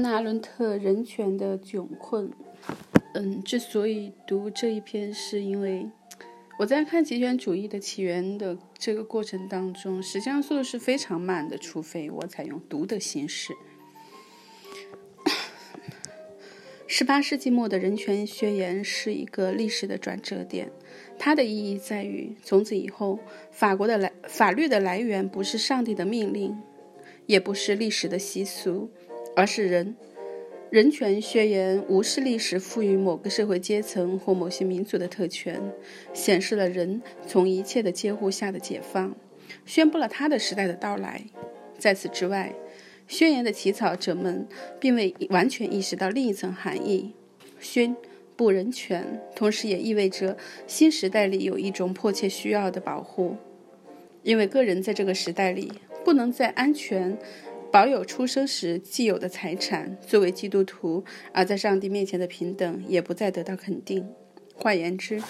纳伦特人权的窘困。嗯，之所以读这一篇，是因为我在看极权主义的起源的这个过程当中，实际上速度是非常慢的，除非我采用读的形式。十八世纪末的人权宣言是一个历史的转折点，它的意义在于，从此以后，法国的来法律的来源不是上帝的命令，也不是历史的习俗。而是人，人权宣言无视历史赋予某个社会阶层或某些民族的特权，显示了人从一切的监护下的解放，宣布了他的时代的到来。在此之外，宣言的起草者们并未完全意识到另一层含义：宣布人权，同时也意味着新时代里有一种迫切需要的保护，因为个人在这个时代里不能在安全。保有出生时既有的财产，作为基督徒而在上帝面前的平等也不再得到肯定。换言之，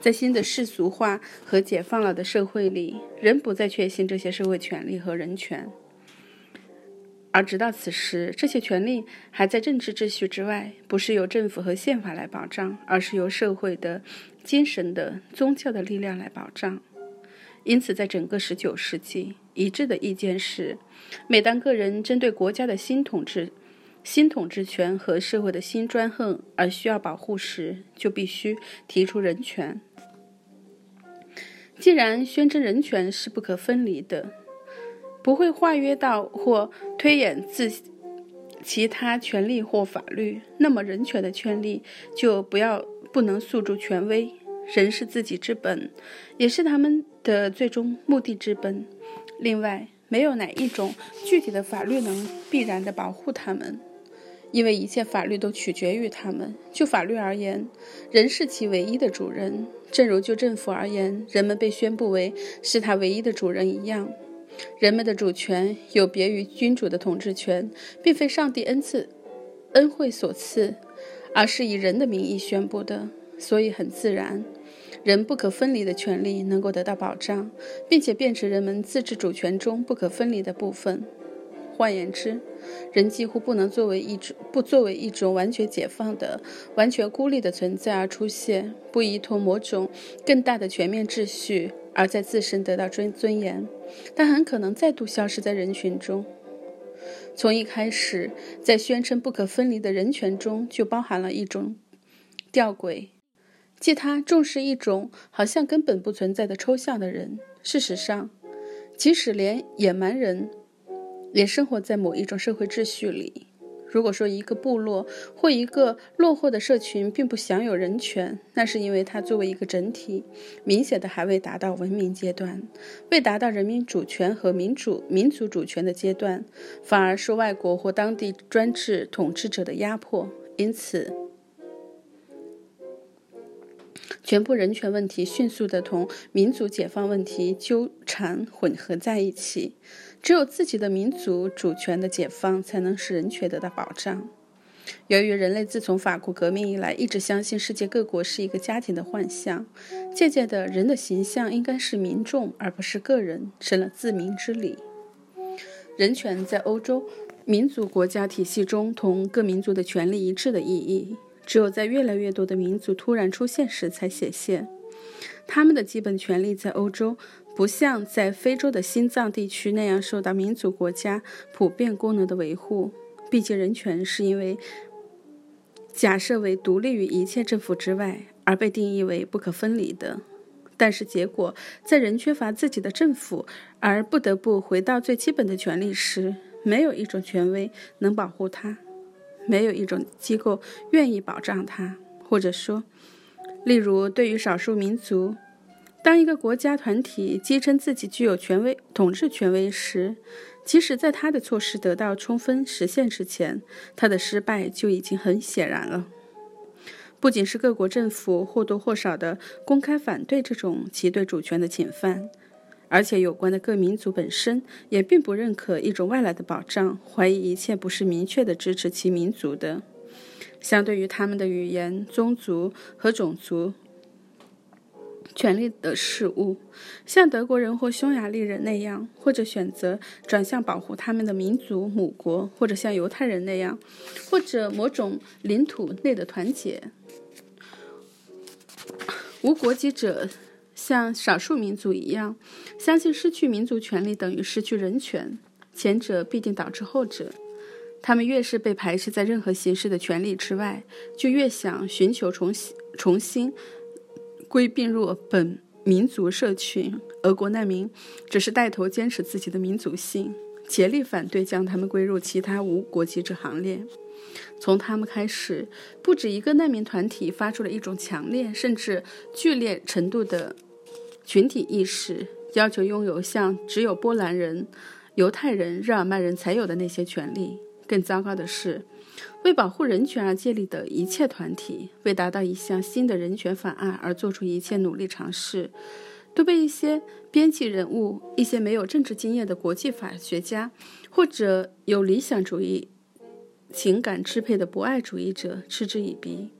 在新的世俗化和解放了的社会里，人不再确信这些社会权利和人权，而直到此时，这些权利还在政治秩序之外，不是由政府和宪法来保障，而是由社会的精神的宗教的力量来保障。因此，在整个19世纪，一致的意见是：每当个人针对国家的新统治、新统治权和社会的新专横而需要保护时，就必须提出人权。既然宣称人权是不可分离的，不会化约到或推演自其他权利或法律，那么人权的权利就不要不能诉诸权威。人是自己之本，也是他们的最终目的之本。另外，没有哪一种具体的法律能必然地保护他们，因为一切法律都取决于他们。就法律而言，人是其唯一的主人，正如就政府而言，人们被宣布为是他唯一的主人一样。人们的主权有别于君主的统治权，并非上帝恩赐、恩惠所赐，而是以人的名义宣布的，所以很自然。人不可分离的权利能够得到保障，并且变成人们自治主权中不可分离的部分。换言之，人几乎不能作为一种不作为一种完全解放的、完全孤立的存在而出现，不依托某种更大的全面秩序而在自身得到尊尊严，但很可能再度消失在人群中。从一开始，在宣称不可分离的人权中就包含了一种吊诡。即他重视一种好像根本不存在的抽象的人。事实上，即使连野蛮人也生活在某一种社会秩序里。如果说一个部落或一个落后的社群并不享有人权，那是因为它作为一个整体，明显的还未达到文明阶段，未达到人民主权和民主民族主权的阶段，反而受外国或当地专制统治者的压迫。因此。全部人权问题迅速地同民族解放问题纠缠混合在一起。只有自己的民族主权的解放，才能使人权得到保障。由于人类自从法国革命以来一直相信世界各国是一个家庭的幻象，渐渐的，人的形象应该是民众而不是个人，成了自明之理。人权在欧洲民族国家体系中同各民族的权利一致的意义。只有在越来越多的民族突然出现时才显现，他们的基本权利在欧洲不像在非洲的心脏地区那样受到民族国家普遍功能的维护。毕竟，人权是因为假设为独立于一切政府之外而被定义为不可分离的。但是，结果在人缺乏自己的政府而不得不回到最基本的权利时，没有一种权威能保护他。没有一种机构愿意保障它，或者说，例如，对于少数民族，当一个国家团体坚称自己具有权威统治权威时，即使在他的措施得到充分实现之前，他的失败就已经很显然了。不仅是各国政府或多或少的公开反对这种其对主权的侵犯。而且，有关的各民族本身也并不认可一种外来的保障，怀疑一切不是明确的支持其民族的。相对于他们的语言、宗族和种族，权利的事物，像德国人或匈牙利人那样，或者选择转向保护他们的民族母国，或者像犹太人那样，或者某种领土内的团结。无国籍者像少数民族一样，相信失去民族权利等于失去人权，前者必定导致后者。他们越是被排斥在任何形式的权利之外，就越想寻求重新重新。归并入本民族社群，俄国难民只是带头坚持自己的民族性，竭力反对将他们归入其他无国籍者行列。从他们开始，不止一个难民团体发出了一种强烈甚至剧烈程度的群体意识，要求拥有像只有波兰人、犹太人、日耳曼人才有的那些权利。更糟糕的是。为保护人权而建立的一切团体，为达到一项新的人权法案而做出一切努力尝试，都被一些编辑人物、一些没有政治经验的国际法学家，或者有理想主义情感支配的博爱主义者嗤之以鼻。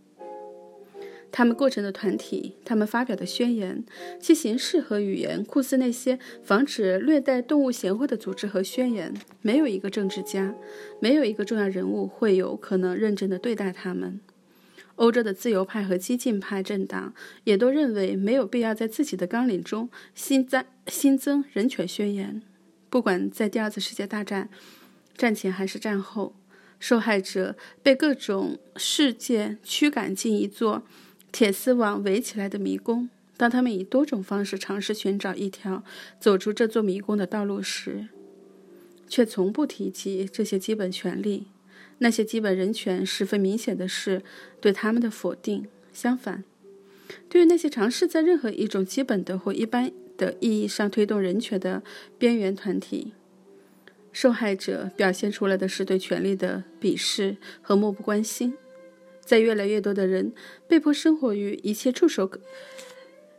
他们构成的团体，他们发表的宣言，其形式和语言，酷似那些防止虐待动物贤惠的组织和宣言。没有一个政治家，没有一个重要人物会有可能认真地对待他们。欧洲的自由派和激进派政党也都认为没有必要在自己的纲领中新增新增人权宣言。不管在第二次世界大战战前还是战后，受害者被各种事件驱赶进一座。铁丝网围起来的迷宫。当他们以多种方式尝试寻找一条走出这座迷宫的道路时，却从不提及这些基本权利。那些基本人权十分明显的是对他们的否定。相反，对于那些尝试在任何一种基本的或一般的意义上推动人权的边缘团体，受害者表现出来的是对权利的鄙视和漠不关心。在越来越多的人被迫生活于一切触手可、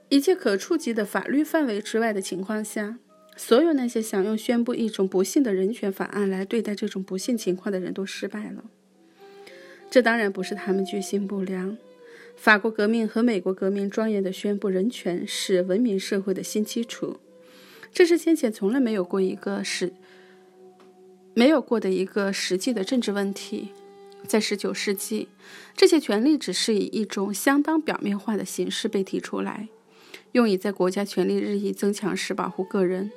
一切可触及的法律范围之外的情况下，所有那些想用宣布一种不幸的人权法案来对待这种不幸情况的人都失败了。这当然不是他们居心不良。法国革命和美国革命庄严地宣布人权是文明社会的新基础，这是先前从来没有过一个实没有过的一个实际的政治问题。在十九世纪，这些权利只是以一种相当表面化的形式被提出来，用以在国家权力日益增强时保护个人，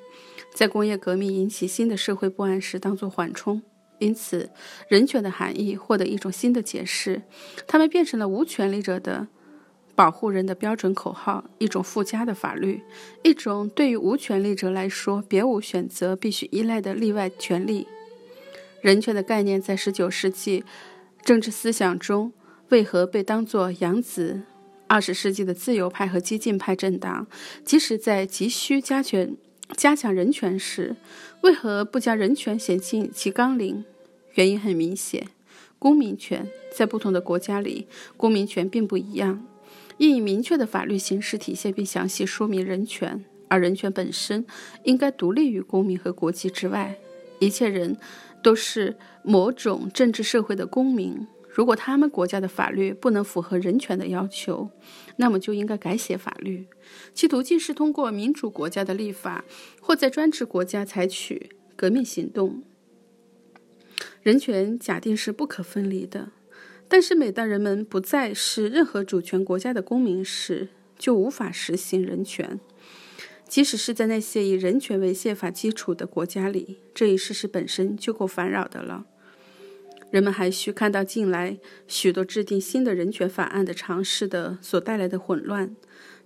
在工业革命引起新的社会不安时当作缓冲。因此，人权的含义获得一种新的解释，它们变成了无权利者的保护人的标准口号，一种附加的法律，一种对于无权利者来说别无选择、必须依赖的例外权利。人权的概念在十九世纪。政治思想中为何被当作养子？二十世纪的自由派和激进派政党，即使在急需加权、加强人权时，为何不将人权写进其纲领？原因很明显：公民权在不同的国家里，公民权并不一样，应以明确的法律形式体现并详细说明人权，而人权本身应该独立于公民和国籍之外，一切人。都是某种政治社会的公民。如果他们国家的法律不能符合人权的要求，那么就应该改写法律。其途径是通过民主国家的立法，或在专制国家采取革命行动。人权假定是不可分离的，但是每当人们不再是任何主权国家的公民时，就无法实行人权。即使是在那些以人权为宪法基础的国家里，这一事实本身就够烦扰的了。人们还需看到近来许多制定新的人权法案的尝试的所带来的混乱，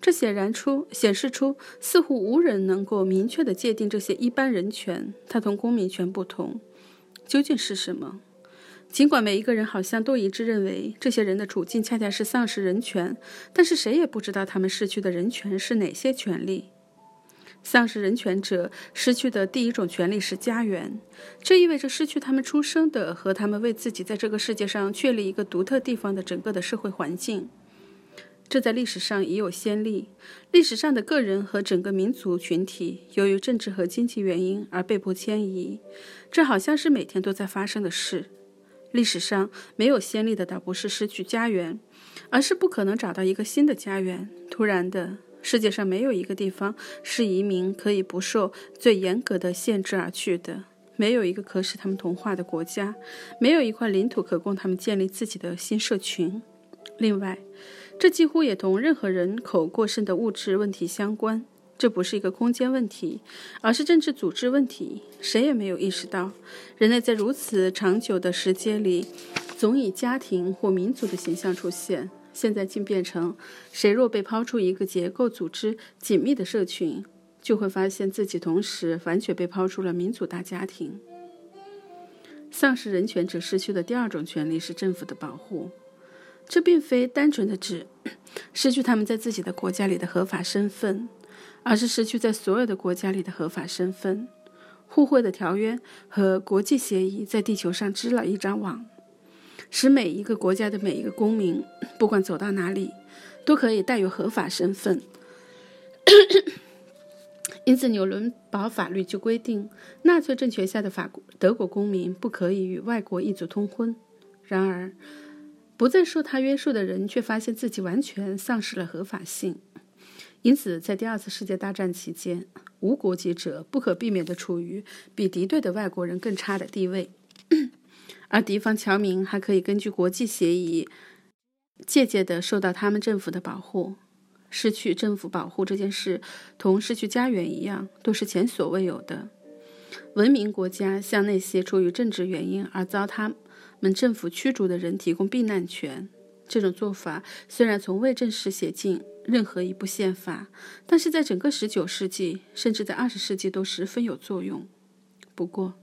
这显然出显示出似乎无人能够明确地界定这些一般人权，它同公民权不同，究竟是什么？尽管每一个人好像都一致认为这些人的处境恰恰是丧失人权，但是谁也不知道他们失去的人权是哪些权利。丧失人权者失去的第一种权利是家园，这意味着失去他们出生的和他们为自己在这个世界上确立一个独特地方的整个的社会环境。这在历史上已有先例，历史上的个人和整个民族群体由于政治和经济原因而被迫迁移，这好像是每天都在发生的事。历史上没有先例的，倒不是失去家园，而是不可能找到一个新的家园，突然的。世界上没有一个地方是移民可以不受最严格的限制而去的，没有一个可使他们同化的国家，没有一块领土可供他们建立自己的新社群。另外，这几乎也同任何人口过剩的物质问题相关。这不是一个空间问题，而是政治组织问题。谁也没有意识到，人类在如此长久的时间里，总以家庭或民族的形象出现。现在竟变成，谁若被抛出一个结构组织紧密的社群，就会发现自己同时完全被抛出了民族大家庭。丧失人权者失去的第二种权利是政府的保护，这并非单纯的指 失去他们在自己的国家里的合法身份，而是失去在所有的国家里的合法身份。互惠的条约和国际协议在地球上织了一张网。使每一个国家的每一个公民，不管走到哪里，都可以带有合法身份。因此，纽伦堡法律就规定，纳粹政权下的法国德国公民不可以与外国异族通婚。然而，不再受他约束的人却发现自己完全丧失了合法性。因此，在第二次世界大战期间，无国籍者不可避免地处于比敌对的外国人更差的地位。而敌方侨民还可以根据国际协议，间接地受到他们政府的保护。失去政府保护这件事，同失去家园一样，都是前所未有的。文明国家向那些出于政治原因而遭他们政府驱逐的人提供避难权。这种做法虽然从未正式写进任何一部宪法，但是在整个19世纪，甚至在20世纪都十分有作用。不过，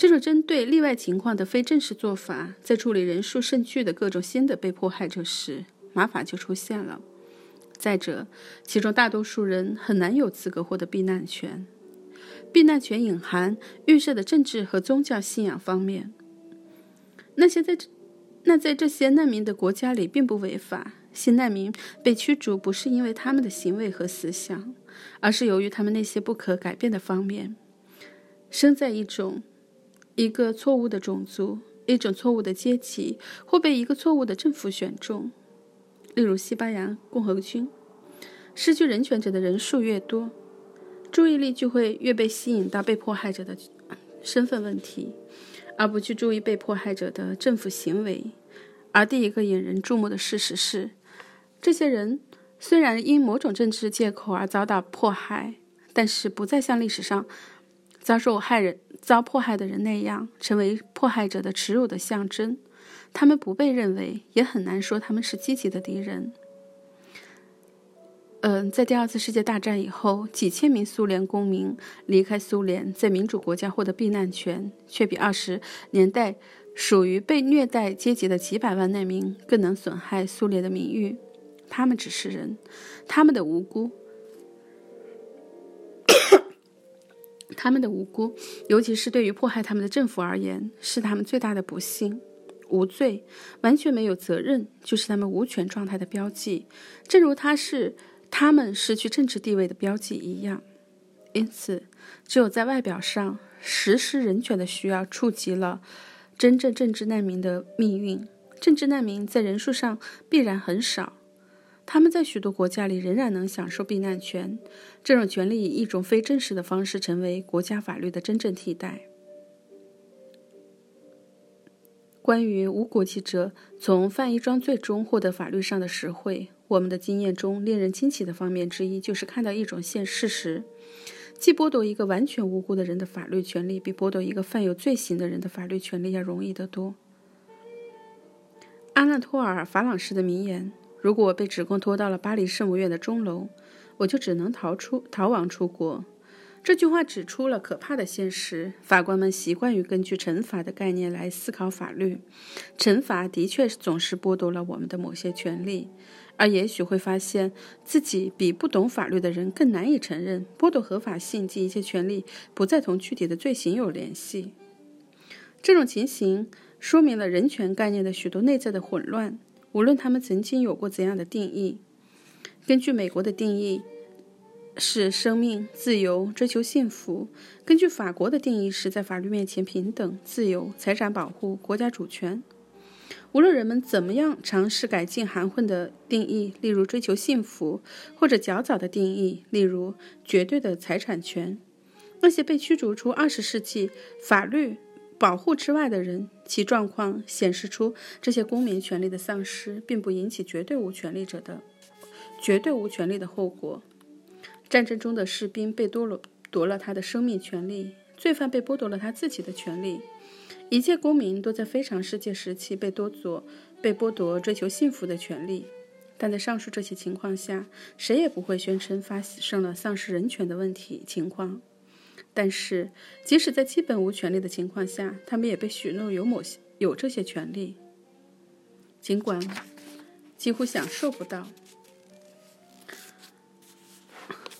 这种针对例外情况的非正式做法，在处理人数甚巨的各种新的被迫害者时，麻烦就出现了。再者，其中大多数人很难有资格获得避难权。避难权隐含预设的政治和宗教信仰方面。那些在那在这些难民的国家里并不违法。新难民被驱逐不是因为他们的行为和思想，而是由于他们那些不可改变的方面，生在一种。一个错误的种族，一种错误的阶级，或被一个错误的政府选中。例如，西班牙共和军失去人权者的人数越多，注意力就会越被吸引到被迫害者的身份问题，而不去注意被迫害者的政府行为。而第一个引人注目的事实是，这些人虽然因某种政治借口而遭到迫害，但是不再像历史上遭受害人。遭迫害的人那样成为迫害者的耻辱的象征，他们不被认为，也很难说他们是积极的敌人。嗯，在第二次世界大战以后，几千名苏联公民离开苏联，在民主国家获得避难权，却比二十年代属于被虐待阶级的几百万难民更能损害苏联的名誉。他们只是人，他们的无辜。他们的无辜，尤其是对于迫害他们的政府而言，是他们最大的不幸。无罪、完全没有责任，就是他们无权状态的标记，正如他是他们失去政治地位的标记一样。因此，只有在外表上实施人权的需要，触及了真正政治难民的命运。政治难民在人数上必然很少。他们在许多国家里仍然能享受避难权，这种权利以一种非正式的方式成为国家法律的真正替代。关于无国籍者从犯一桩罪中获得法律上的实惠，我们的经验中令人惊奇的方面之一，就是看到一种现事实：既剥夺一个完全无辜的人的法律权利，比剥夺一个犯有罪行的人的法律权利要容易得多。阿纳托尔·法朗士的名言。如果我被指控拖到了巴黎圣母院的钟楼，我就只能逃出、逃亡出国。这句话指出了可怕的现实：法官们习惯于根据惩罚的概念来思考法律。惩罚的确总是剥夺了我们的某些权利，而也许会发现自己比不懂法律的人更难以承认剥夺合法性及一切权利不再同具体的罪行有联系。这种情形说明了人权概念的许多内在的混乱。无论他们曾经有过怎样的定义，根据美国的定义是生命、自由、追求幸福；根据法国的定义是在法律面前平等、自由、财产保护、国家主权。无论人们怎么样尝试改进含混的定义，例如追求幸福，或者较早的定义，例如绝对的财产权，那些被驱逐出二十世纪法律保护之外的人，其状况显示出这些公民权利的丧失，并不引起绝对无权利者的绝对无权利的后果。战争中的士兵被夺了夺了他的生命权利，罪犯被剥夺了他自己的权利。一切公民都在非常世界时期被夺走、被剥夺追求幸福的权利，但在上述这些情况下，谁也不会宣称发生了丧失人权的问题情况。但是，即使在基本无权利的情况下，他们也被许诺有某些有这些权利，尽管几乎享受不到。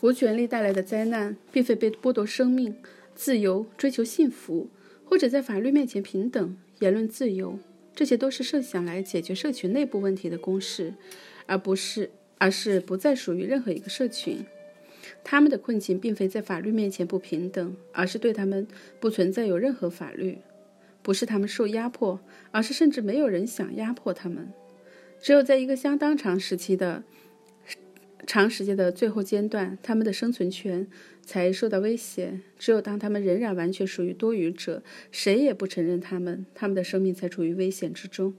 无权利带来的灾难，并非被剥夺生命、自由、追求幸福。或者在法律面前平等、言论自由，这些都是设想来解决社群内部问题的公式，而不是而是不再属于任何一个社群。他们的困境并非在法律面前不平等，而是对他们不存在有任何法律；不是他们受压迫，而是甚至没有人想压迫他们。只有在一个相当长时期的。长时间的最后阶段，他们的生存权才受到威胁。只有当他们仍然完全属于多余者，谁也不承认他们，他们的生命才处于危险之中。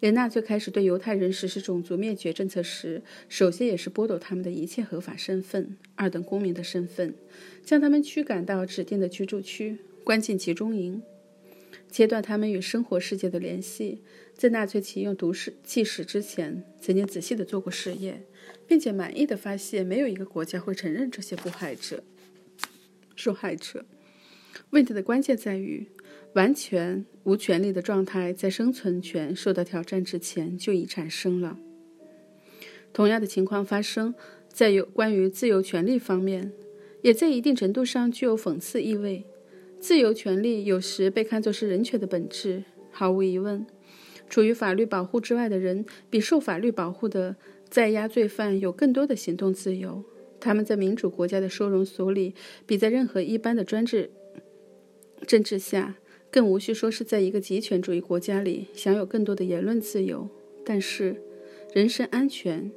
连纳粹开始对犹太人实施种族灭绝政策时，首先也是剥夺他们的一切合法身份、二等公民的身份，将他们驱赶到指定的居住区，关进集中营，切断他们与生活世界的联系。在纳粹启用毒死气使之前，曾经仔细地做过试验。并且满意的发现，没有一个国家会承认这些迫害者、受害者。问题的关键在于，完全无权利的状态在生存权受到挑战之前就已产生了。同样的情况发生在有关于自由权利方面，也在一定程度上具有讽刺意味。自由权利有时被看作是人权的本质。毫无疑问，处于法律保护之外的人，比受法律保护的。在押罪犯有更多的行动自由，他们在民主国家的收容所里，比在任何一般的专制政治下，更无需说是在一个极权主义国家里享有更多的言论自由。但是，人身安全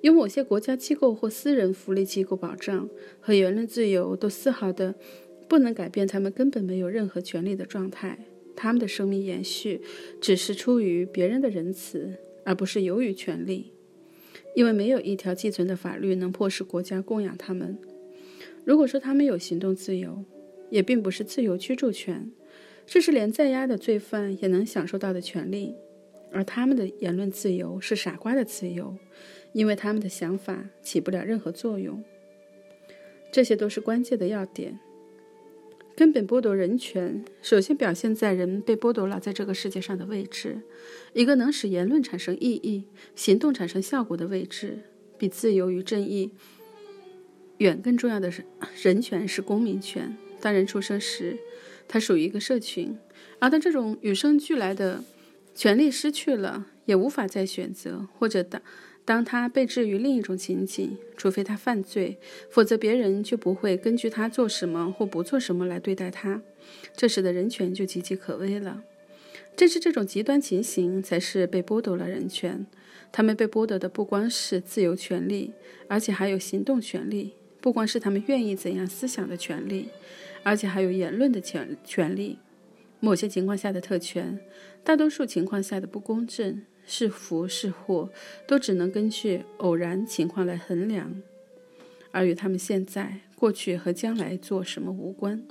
由某些国家机构或私人福利机构保障，和言论自由都丝毫的不能改变他们根本没有任何权利的状态。他们的生命延续只是出于别人的仁慈，而不是由于权利。因为没有一条寄存的法律能迫使国家供养他们。如果说他们有行动自由，也并不是自由居住权，这是连在押的罪犯也能享受到的权利。而他们的言论自由是傻瓜的自由，因为他们的想法起不了任何作用。这些都是关键的要点。根本剥夺人权，首先表现在人被剥夺了在这个世界上的位置，一个能使言论产生意义、行动产生效果的位置。比自由与正义远更重要的是，人权是公民权。当人出生时，他属于一个社群，而当这种与生俱来的权利失去了，也无法再选择，或者当。当他被置于另一种情景，除非他犯罪，否则别人就不会根据他做什么或不做什么来对待他。这时的人权就岌岌可危了。正是这种极端情形，才是被剥夺了人权。他们被剥夺的不光是自由权利，而且还有行动权利；不光是他们愿意怎样思想的权利，而且还有言论的权权利。某些情况下的特权，大多数情况下的不公正。是福是祸，都只能根据偶然情况来衡量，而与他们现在、过去和将来做什么无关。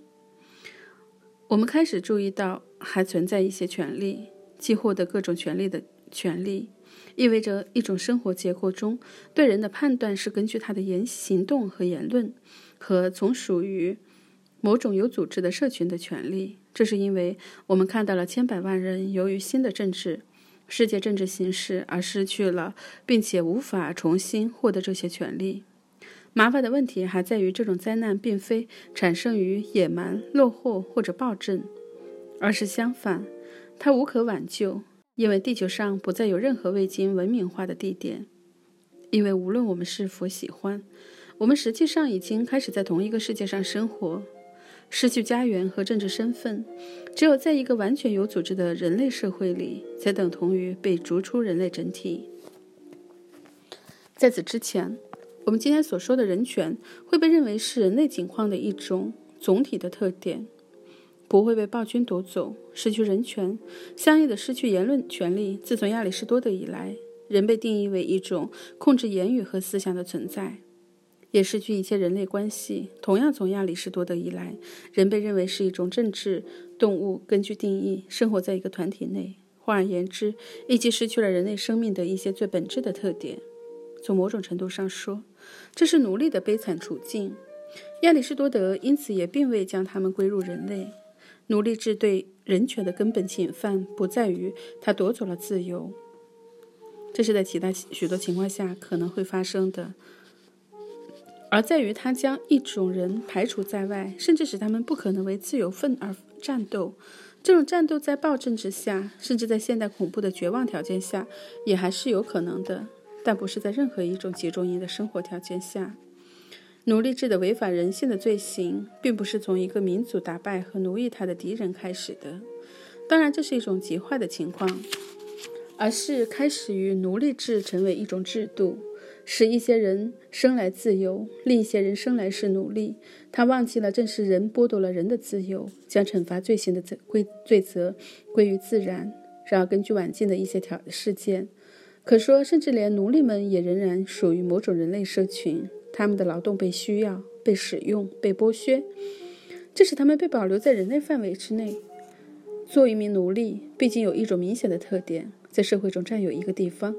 我们开始注意到，还存在一些权利，即获得各种权利的权利，意味着一种生活结构中对人的判断是根据他的言行动和言论，和从属于某种有组织的社群的权利。这是因为我们看到了千百万人由于新的政治。世界政治形势而失去了，并且无法重新获得这些权利。麻烦的问题还在于，这种灾难并非产生于野蛮、落后或者暴政，而是相反，它无可挽救，因为地球上不再有任何未经文明化的地点。因为无论我们是否喜欢，我们实际上已经开始在同一个世界上生活。失去家园和政治身份。只有在一个完全有组织的人类社会里，才等同于被逐出人类整体。在此之前，我们今天所说的人权会被认为是人类境况的一种总体的特点，不会被暴君夺走。失去人权，相应的失去言论权利。自从亚里士多德以来，人被定义为一种控制言语和思想的存在。也失去一些人类关系。同样，从亚里士多德以来，人被认为是一种政治动物，根据定义生活在一个团体内。换而言之，以及失去了人类生命的一些最本质的特点。从某种程度上说，这是奴隶的悲惨处境。亚里士多德因此也并未将他们归入人类。奴隶制对人权的根本侵犯，不在于他夺走了自由，这是在其他许多情况下可能会发生的。而在于他将一种人排除在外，甚至使他们不可能为自由奋而战斗。这种战斗在暴政之下，甚至在现代恐怖的绝望条件下，也还是有可能的，但不是在任何一种集中营的生活条件下。奴隶制的违反人性的罪行，并不是从一个民族打败和奴役他的敌人开始的。当然，这是一种极坏的情况，而是开始于奴隶制成为一种制度。使一些人生来自由，另一些人生来是奴隶。他忘记了，正是人剥夺了人的自由，将惩罚罪行的责归罪责归于自然。然而，根据晚近的一些条事件，可说，甚至连奴隶们也仍然属于某种人类社群。他们的劳动被需要、被使用、被剥削，这使他们被保留在人类范围之内。做一名奴隶，毕竟有一种明显的特点，在社会中占有一个地方。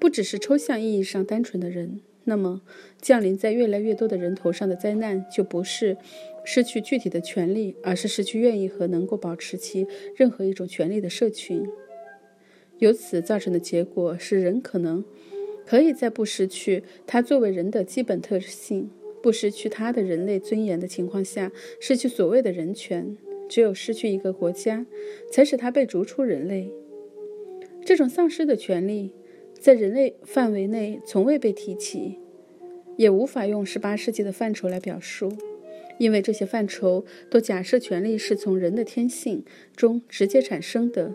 不只是抽象意义上单纯的人，那么降临在越来越多的人头上的灾难，就不是失去具体的权利，而是失去愿意和能够保持其任何一种权利的社群。由此造成的结果是，人可能可以在不失去他作为人的基本特性、不失去他的人类尊严的情况下，失去所谓的人权。只有失去一个国家，才使他被逐出人类。这种丧失的权利。在人类范围内从未被提起，也无法用十八世纪的范畴来表述，因为这些范畴都假设权力是从人的天性中直接产生的，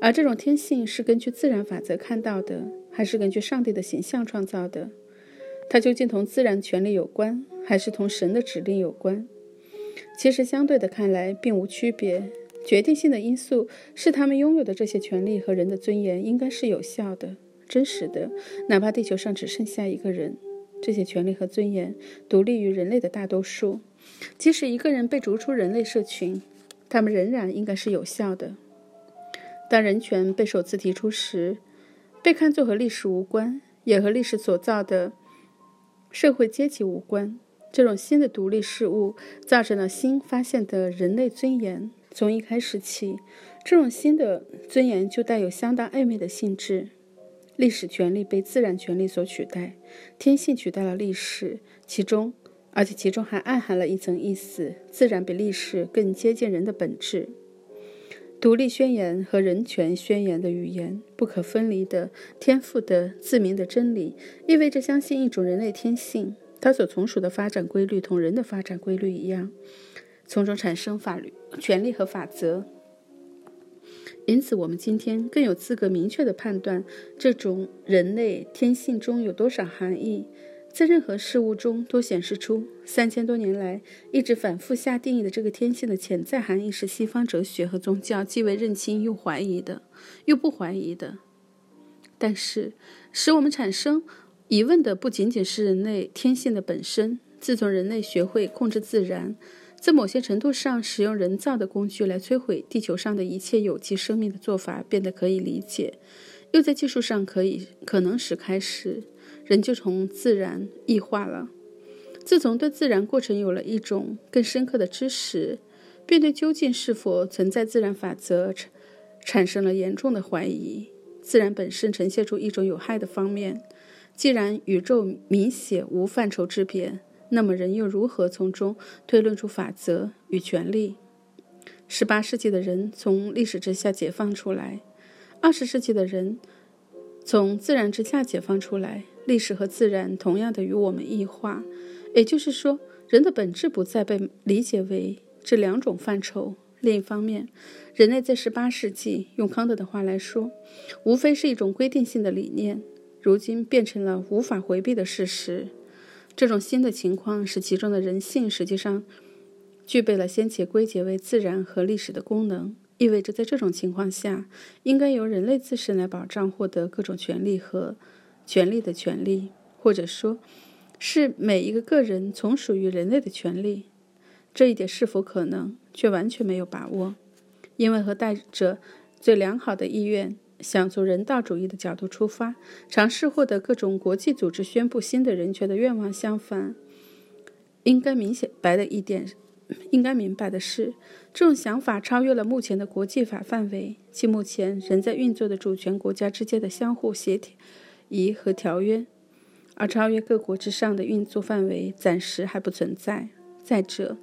而这种天性是根据自然法则看到的，还是根据上帝的形象创造的？它究竟同自然权利有关，还是同神的指令有关？其实，相对的看来，并无区别。决定性的因素是，他们拥有的这些权利和人的尊严应该是有效的。真实的，哪怕地球上只剩下一个人，这些权利和尊严独立于人类的大多数。即使一个人被逐出人类社群，他们仍然应该是有效的。当人权被首次提出时，被看作和历史无关，也和历史所造的社会阶级无关。这种新的独立事物造成了新发现的人类尊严。从一开始起，这种新的尊严就带有相当暧昧的性质。历史权利被自然权利所取代，天性取代了历史，其中，而且其中还暗含了一层意思：自然比历史更接近人的本质。独立宣言和人权宣言的语言不可分离的天赋的自明的真理，意味着相信一种人类天性，它所从属的发展规律同人的发展规律一样，从中产生法律、权利和法则。因此，我们今天更有资格明确地判断这种人类天性中有多少含义，在任何事物中都显示出三千多年来一直反复下定义的这个天性的潜在含义是西方哲学和宗教既未认清又怀疑的，又不怀疑的。但是，使我们产生疑问的不仅仅是人类天性的本身。自从人类学会控制自然，在某些程度上，使用人造的工具来摧毁地球上的一切有机生命的做法变得可以理解，又在技术上可以可能时开始，人就从自然异化了。自从对自然过程有了一种更深刻的知识，便对究竟是否存在自然法则产产生了严重的怀疑。自然本身呈现出一种有害的方面。既然宇宙明显无范畴之别。那么，人又如何从中推论出法则与权利？十八世纪的人从历史之下解放出来，二十世纪的人从自然之下解放出来。历史和自然同样的与我们异化，也就是说，人的本质不再被理解为这两种范畴。另一方面，人类在十八世纪，用康德的话来说，无非是一种规定性的理念，如今变成了无法回避的事实。这种新的情况使其中的人性实际上具备了先前归结为自然和历史的功能，意味着在这种情况下，应该由人类自身来保障获得各种权利和权利的权利，或者说，是每一个个人从属于人类的权利。这一点是否可能，却完全没有把握，因为和带着最良好的意愿，想从人道主义的角度出发，尝试获得各种国际组织宣布新的人权的愿望相反。应该明显白的一点，应该明白的是，这种想法超越了目前的国际法范围，即目前仍在运作的主权国家之间的相互协议和条约，而超越各国之上的运作范围暂时还不存在。再者，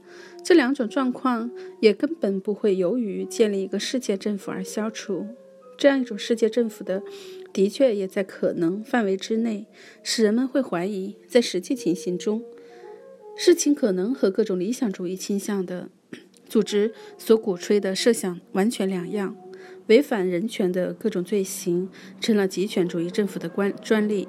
这两种状况也根本不会由于建立一个世界政府而消除。这样一种世界政府的，的确也在可能范围之内，使人们会怀疑，在实际情形中，事情可能和各种理想主义倾向的 组织所鼓吹的设想完全两样。违反人权的各种罪行成了极权主义政府的官专利，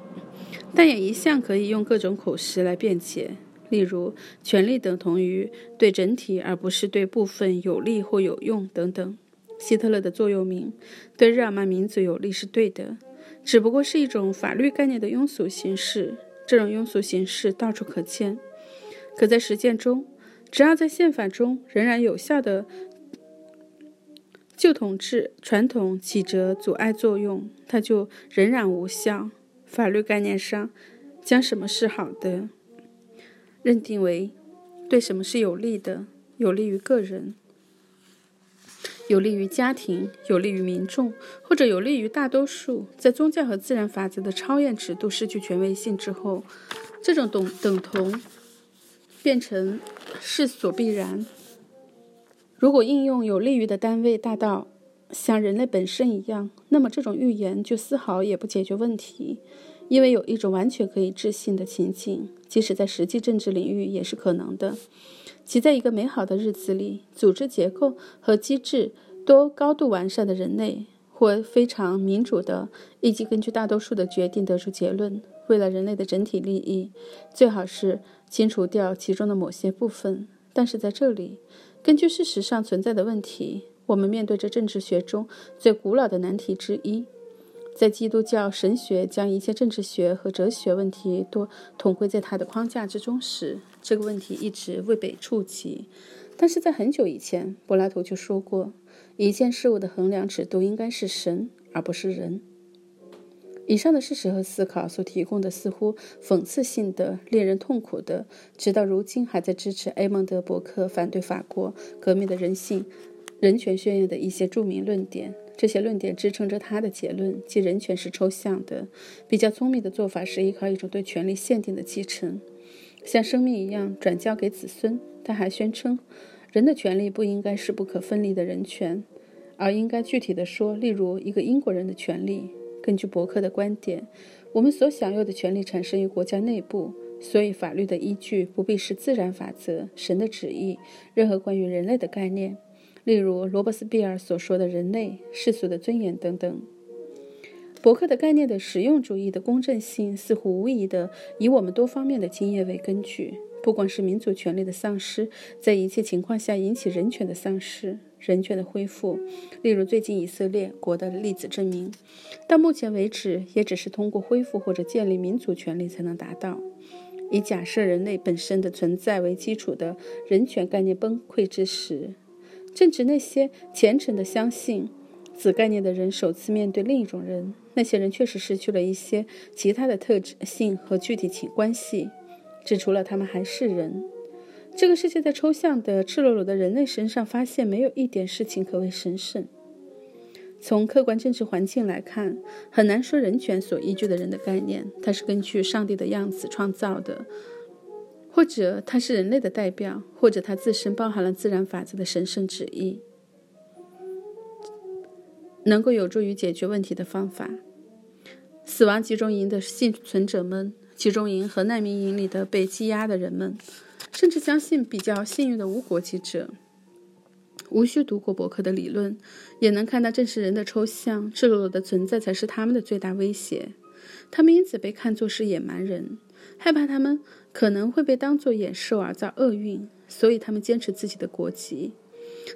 但也一向可以用各种口实来辩解。例如，权力等同于对整体而不是对部分有利或有用等等。希特勒的座右铭“对日耳曼民族有利”是对的，只不过是一种法律概念的庸俗形式。这种庸俗形式到处可见，可在实践中，只要在宪法中仍然有效的旧统治传统起着阻碍作用，它就仍然无效。法律概念上，将什么是好的？认定为对什么是有利的，有利于个人，有利于家庭，有利于民众，或者有利于大多数，在宗教和自然法则的超验尺度失去权威性之后，这种等等同变成势所必然。如果应用有利于的单位大到像人类本身一样，那么这种预言就丝毫也不解决问题。因为有一种完全可以置信的情景，即使在实际政治领域也是可能的，即在一个美好的日子里，组织结构和机制都高度完善的人类，或非常民主的，以及根据大多数的决定得出结论，为了人类的整体利益，最好是清除掉其中的某些部分。但是在这里，根据事实上存在的问题，我们面对着政治学中最古老的难题之一。在基督教神学将一切政治学和哲学问题都统归在它的框架之中时，这个问题一直未被触及。但是在很久以前，柏拉图就说过，一件事物的衡量尺度应该是神，而不是人。以上的事实和思考所提供的似乎讽刺性的、令人痛苦的，直到如今还在支持埃蒙德·伯克反对法国革命的人性人权宣言的一些著名论点。这些论点支撑着他的结论，即人权是抽象的。比较聪明的做法是依靠一种对权力限定的继承，像生命一样转交给子孙。他还宣称，人的权利不应该是不可分离的人权，而应该具体的说，例如一个英国人的权利。根据伯克的观点，我们所享有的权利产生于国家内部，所以法律的依据不必是自然法则、神的旨意、任何关于人类的概念。例如罗伯斯庇尔所说的人类世俗的尊严等等。伯克的概念的实用主义的公正性似乎无疑的以我们多方面的经验为根据。不光是民族权利的丧失，在一切情况下引起人权的丧失、人权的恢复，例如最近以色列国的例子证明，到目前为止也只是通过恢复或者建立民族权利才能达到。以假设人类本身的存在为基础的人权概念崩溃之时。正值那些虔诚的相信此概念的人首次面对另一种人，那些人确实失去了一些其他的特质性和具体情关系，指出了他们还是人。这个世界在抽象的、赤裸裸的人类身上发现没有一点事情可谓神圣。从客观政治环境来看，很难说人权所依据的人的概念，它是根据上帝的样子创造的。或者它是人类的代表，或者它自身包含了自然法则的神圣旨意，能够有助于解决问题的方法。死亡集中营的幸存者们，集中营和难民营里的被羁押的人们，甚至相信比较幸运的无国籍者，无需读过伯克的理论，也能看到正是人的抽象、赤裸裸的存在才是他们的最大威胁。他们因此被看作是野蛮人，害怕他们可能会被当作野兽而造厄运，所以他们坚持自己的国籍。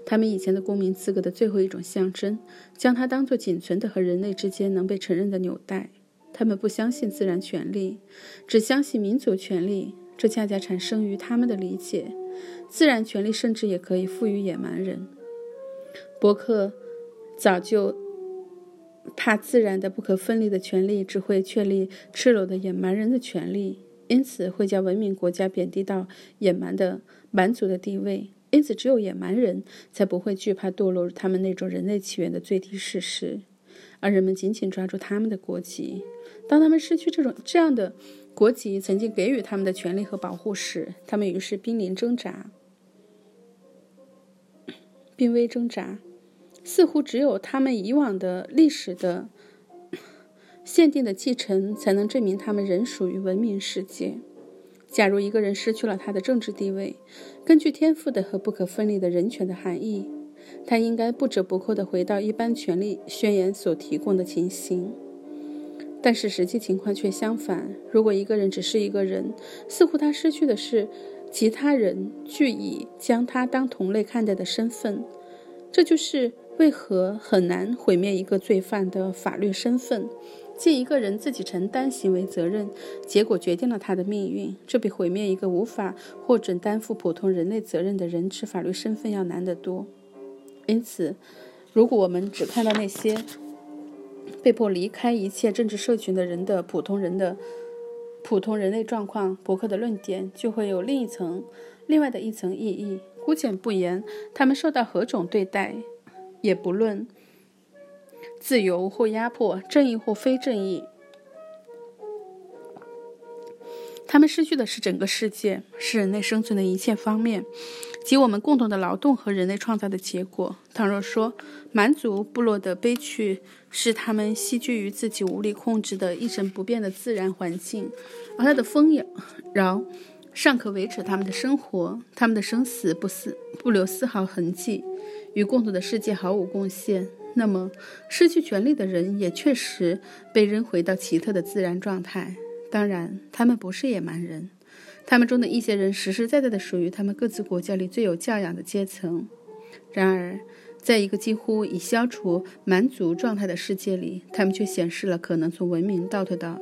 他们以前的公民资格的最后一种象征，将它当作仅存的和人类之间能被承认的纽带。他们不相信自然权利，只相信民族权利。这恰恰产生于他们的理解。自然权利甚至也可以赋予野蛮人。伯克早就怕自然的不可分离的权利只会确立赤裸的野蛮人的权利，因此会将文明国家贬低到野蛮的蛮族的地位。因此，只有野蛮人才不会惧怕堕落他们那种人类起源的最低事实，而人们紧紧抓住他们的国籍。当他们失去这种这样的国籍曾经给予他们的权利和保护时，他们于是濒临挣扎，濒危挣扎。似乎只有他们以往的历史的限定的继承，才能证明他们仍属于文明世界。假如一个人失去了他的政治地位，根据天赋的和不可分离的人权的含义，他应该不折不扣地回到一般权利宣言所提供的情形。但是实际情况却相反。如果一个人只是一个人，似乎他失去的是其他人据以将他当同类看待的身份。这就是为何很难毁灭一个罪犯的法律身份。即一个人自己承担行为责任，结果决定了他的命运，这比毁灭一个无法获准担负普通人类责任的人之法律身份要难得多。因此，如果我们只看到那些被迫离开一切政治社群的人的普通人的普通人类状况，伯克的论点就会有另一层、另外的一层意义。姑且不言他们受到何种对待，也不论。自由或压迫，正义或非正义，他们失去的是整个世界，是人类生存的一切方面，及我们共同的劳动和人类创造的结果。倘若说蛮族部落的悲剧是他们栖居于自己无力控制的一成不变的自然环境，而它的丰饶尚可维持他们的生活，他们的生死不丝不留丝毫痕迹，与共同的世界毫无贡献。那么，失去权利的人也确实被扔回到奇特的自然状态。当然，他们不是野蛮人，他们中的一些人实实在在的属于他们各自国家里最有教养的阶层。然而，在一个几乎已消除蛮族状态的世界里，他们却显示了可能从文明倒退到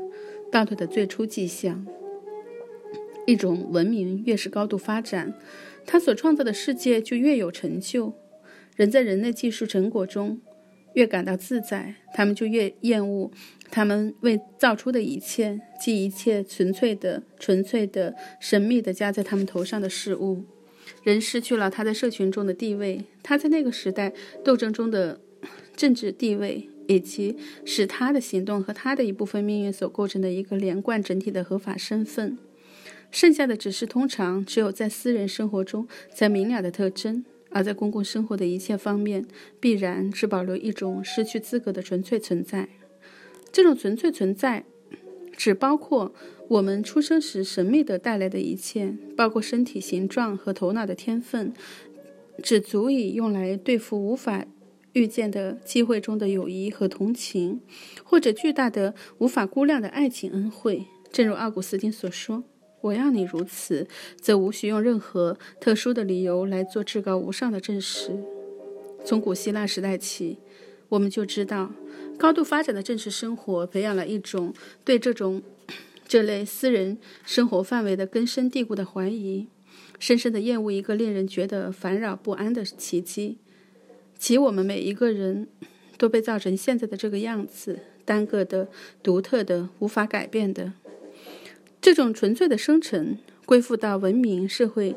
倒退的最初迹象。一种文明越是高度发展，它所创造的世界就越有成就。人在人类技术成果中。越感到自在，他们就越厌恶他们为造出的一切，即一切纯粹的、纯粹的、神秘的加在他们头上的事物。人失去了他在社群中的地位，他在那个时代斗争中的政治地位，以及使他的行动和他的一部分命运所构成的一个连贯整体的合法身份。剩下的只是通常只有在私人生活中才明了的特征。而在公共生活的一切方面，必然只保留一种失去资格的纯粹存在。这种纯粹存在，只包括我们出生时神秘的带来的一切，包括身体形状和头脑的天分，只足以用来对付无法预见的机会中的友谊和同情，或者巨大的无法估量的爱情恩惠。正如奥古斯丁所说。我要你如此，则无需用任何特殊的理由来做至高无上的证实。从古希腊时代起，我们就知道，高度发展的政治生活培养了一种对这种这类私人生活范围的根深蒂固的怀疑，深深的厌恶一个令人觉得烦扰不安的奇迹，即我们每一个人都被造成现在的这个样子，单个的、独特的、无法改变的。这种纯粹的生成归附到文明社会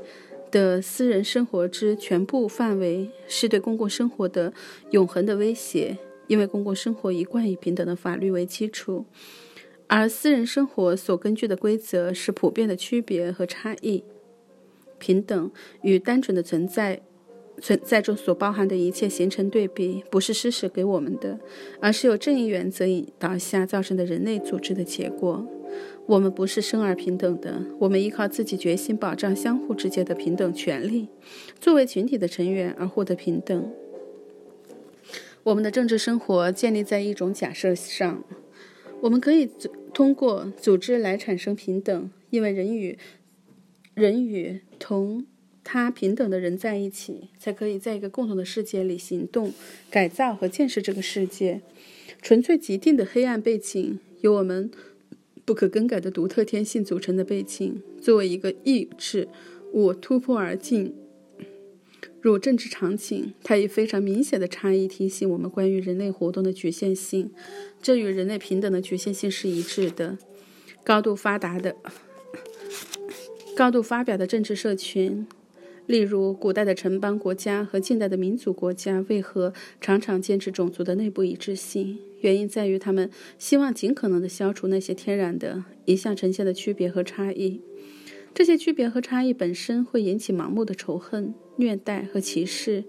的私人生活之全部范围，是对公共生活的永恒的威胁。因为公共生活一贯以平等的法律为基础，而私人生活所根据的规则是普遍的区别和差异。平等与单纯的存在存在中所包含的一切形成对比，不是施舍给我们的，而是由正义原则引导下造成的人类组织的结果。我们不是生而平等的，我们依靠自己决心保障相互之间的平等权利，作为群体的成员而获得平等。我们的政治生活建立在一种假设上，我们可以通过组织来产生平等，因为人与人与同他平等的人在一起，才可以在一个共同的世界里行动、改造和建设这个世界。纯粹既定的黑暗背景，由我们。不可更改的独特天性组成的背景，作为一个意志，我突破而进入政治场景。它以非常明显的差异提醒我们关于人类活动的局限性，这与人类平等的局限性是一致的。高度发达的、高度发表的政治社群。例如，古代的城邦国家和近代的民族国家为何常常坚持种族的内部一致性？原因在于他们希望尽可能地消除那些天然的、一向呈现的区别和差异。这些区别和差异本身会引起盲目的仇恨、虐待和歧视，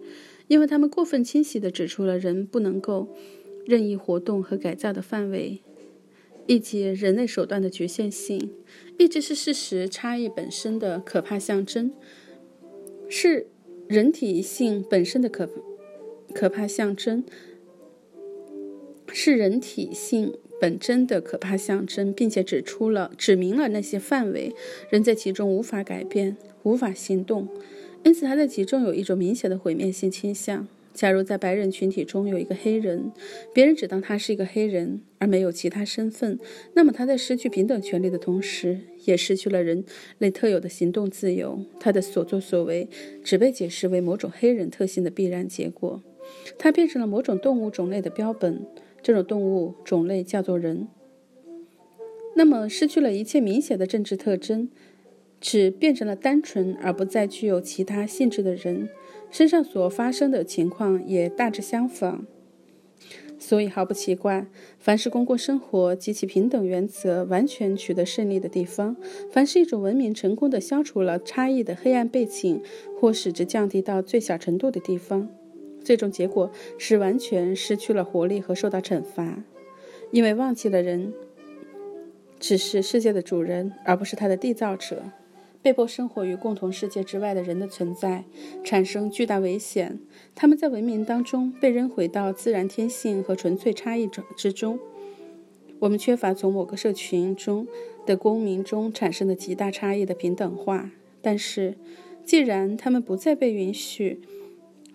因为他们过分清晰地指出了人不能够任意活动和改造的范围，以及人类手段的局限性。一直是事实，差异本身的可怕象征。是人体性本身的可可怕象征，是人体性本真的可怕象征，并且指出了、指明了那些范围，人在其中无法改变、无法行动，因此他在其中有一种明显的毁灭性倾向。假如在白人群体中有一个黑人，别人只当他是一个黑人，而没有其他身份，那么他在失去平等权利的同时，也失去了人类特有的行动自由。他的所作所为只被解释为某种黑人特性的必然结果。他变成了某种动物种类的标本，这种动物种类叫做人。那么，失去了一切明显的政治特征，只变成了单纯而不再具有其他性质的人。身上所发生的情况也大致相仿，所以毫不奇怪，凡是公共生活及其平等原则完全取得胜利的地方，凡是一种文明成功的消除了差异的黑暗背景，或使之降低到最小程度的地方，最终结果是完全失去了活力和受到惩罚，因为忘记了人只是世界的主人，而不是他的缔造者。被迫生活于共同世界之外的人的存在产生巨大危险。他们在文明当中被扔回到自然天性和纯粹差异之之中。我们缺乏从某个社群中的公民中产生的极大差异的平等化。但是，既然他们不再被允许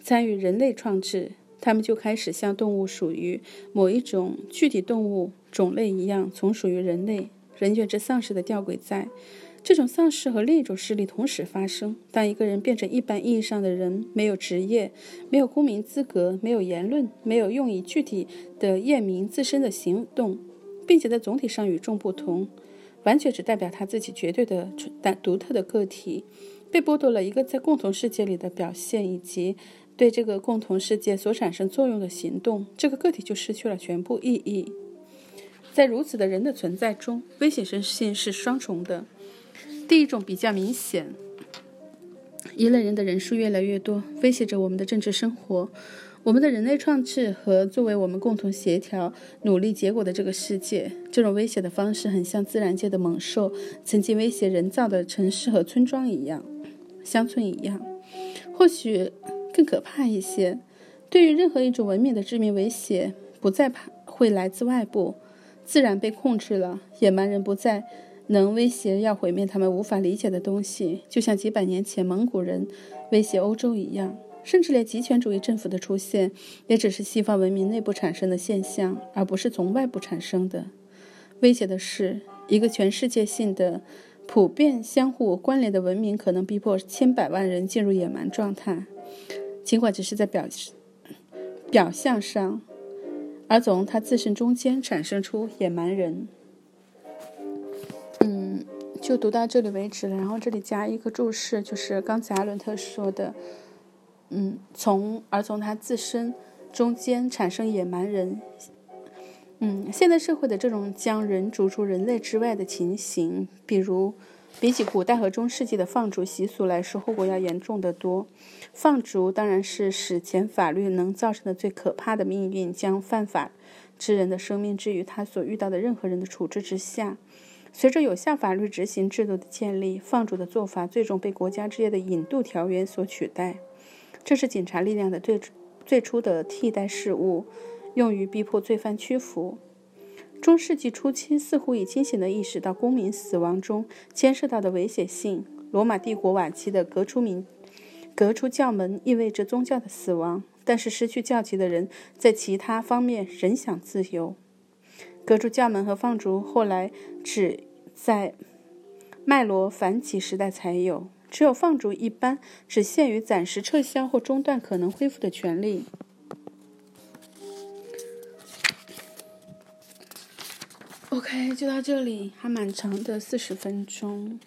参与人类创制，他们就开始像动物属于某一种具体动物种类一样，从属于人类。人觉之丧失的吊诡在。这种丧失和另一种势力同时发生。当一个人变成一般意义上的人，没有职业，没有公民资格，没有言论，没有用以具体的验明自身的行动，并且在总体上与众不同，完全只代表他自己绝对的、但独特的个体，被剥夺了一个在共同世界里的表现以及对这个共同世界所产生作用的行动，这个个体就失去了全部意义。在如此的人的存在中，危险性是双重的。第一种比较明显，一类人的人数越来越多，威胁着我们的政治生活、我们的人类创制和作为我们共同协调努力结果的这个世界。这种威胁的方式很像自然界的猛兽曾经威胁人造的城市和村庄一样、乡村一样，或许更可怕一些。对于任何一种文明的致命威胁，不再怕会来自外部，自然被控制了，野蛮人不再。能威胁要毁灭他们无法理解的东西，就像几百年前蒙古人威胁欧洲一样。甚至连极权主义政府的出现，也只是西方文明内部产生的现象，而不是从外部产生的。威胁的是一个全世界性的、普遍相互关联的文明，可能逼迫千百万人进入野蛮状态，尽管只是在表表象上，而从他自身中间产生出野蛮人。就读到这里为止了，然后这里加一个注释，就是刚才阿伦特说的，嗯，从而从他自身中间产生野蛮人，嗯，现代社会的这种将人逐出人类之外的情形，比如比起古代和中世纪的放逐习俗来说，后果要严重的多。放逐当然是史前法律能造成的最可怕的命运，将犯法之人的生命置于他所遇到的任何人的处置之下。随着有效法律执行制度的建立，放逐的做法最终被国家之间的引渡条约所取代。这是警察力量的最最初的替代事物，用于逼迫罪犯屈服。中世纪初期，似乎已清醒地意识到公民死亡中牵涉到的危险性。罗马帝国晚期的革除民、革出教门意味着宗教的死亡，但是失去教籍的人在其他方面仍享自由。革除教门和放逐后来只在麦罗反起时代才有，只有放逐一般只限于暂时撤销或中断可能恢复的权利。OK，就到这里，还蛮长的，四十分钟。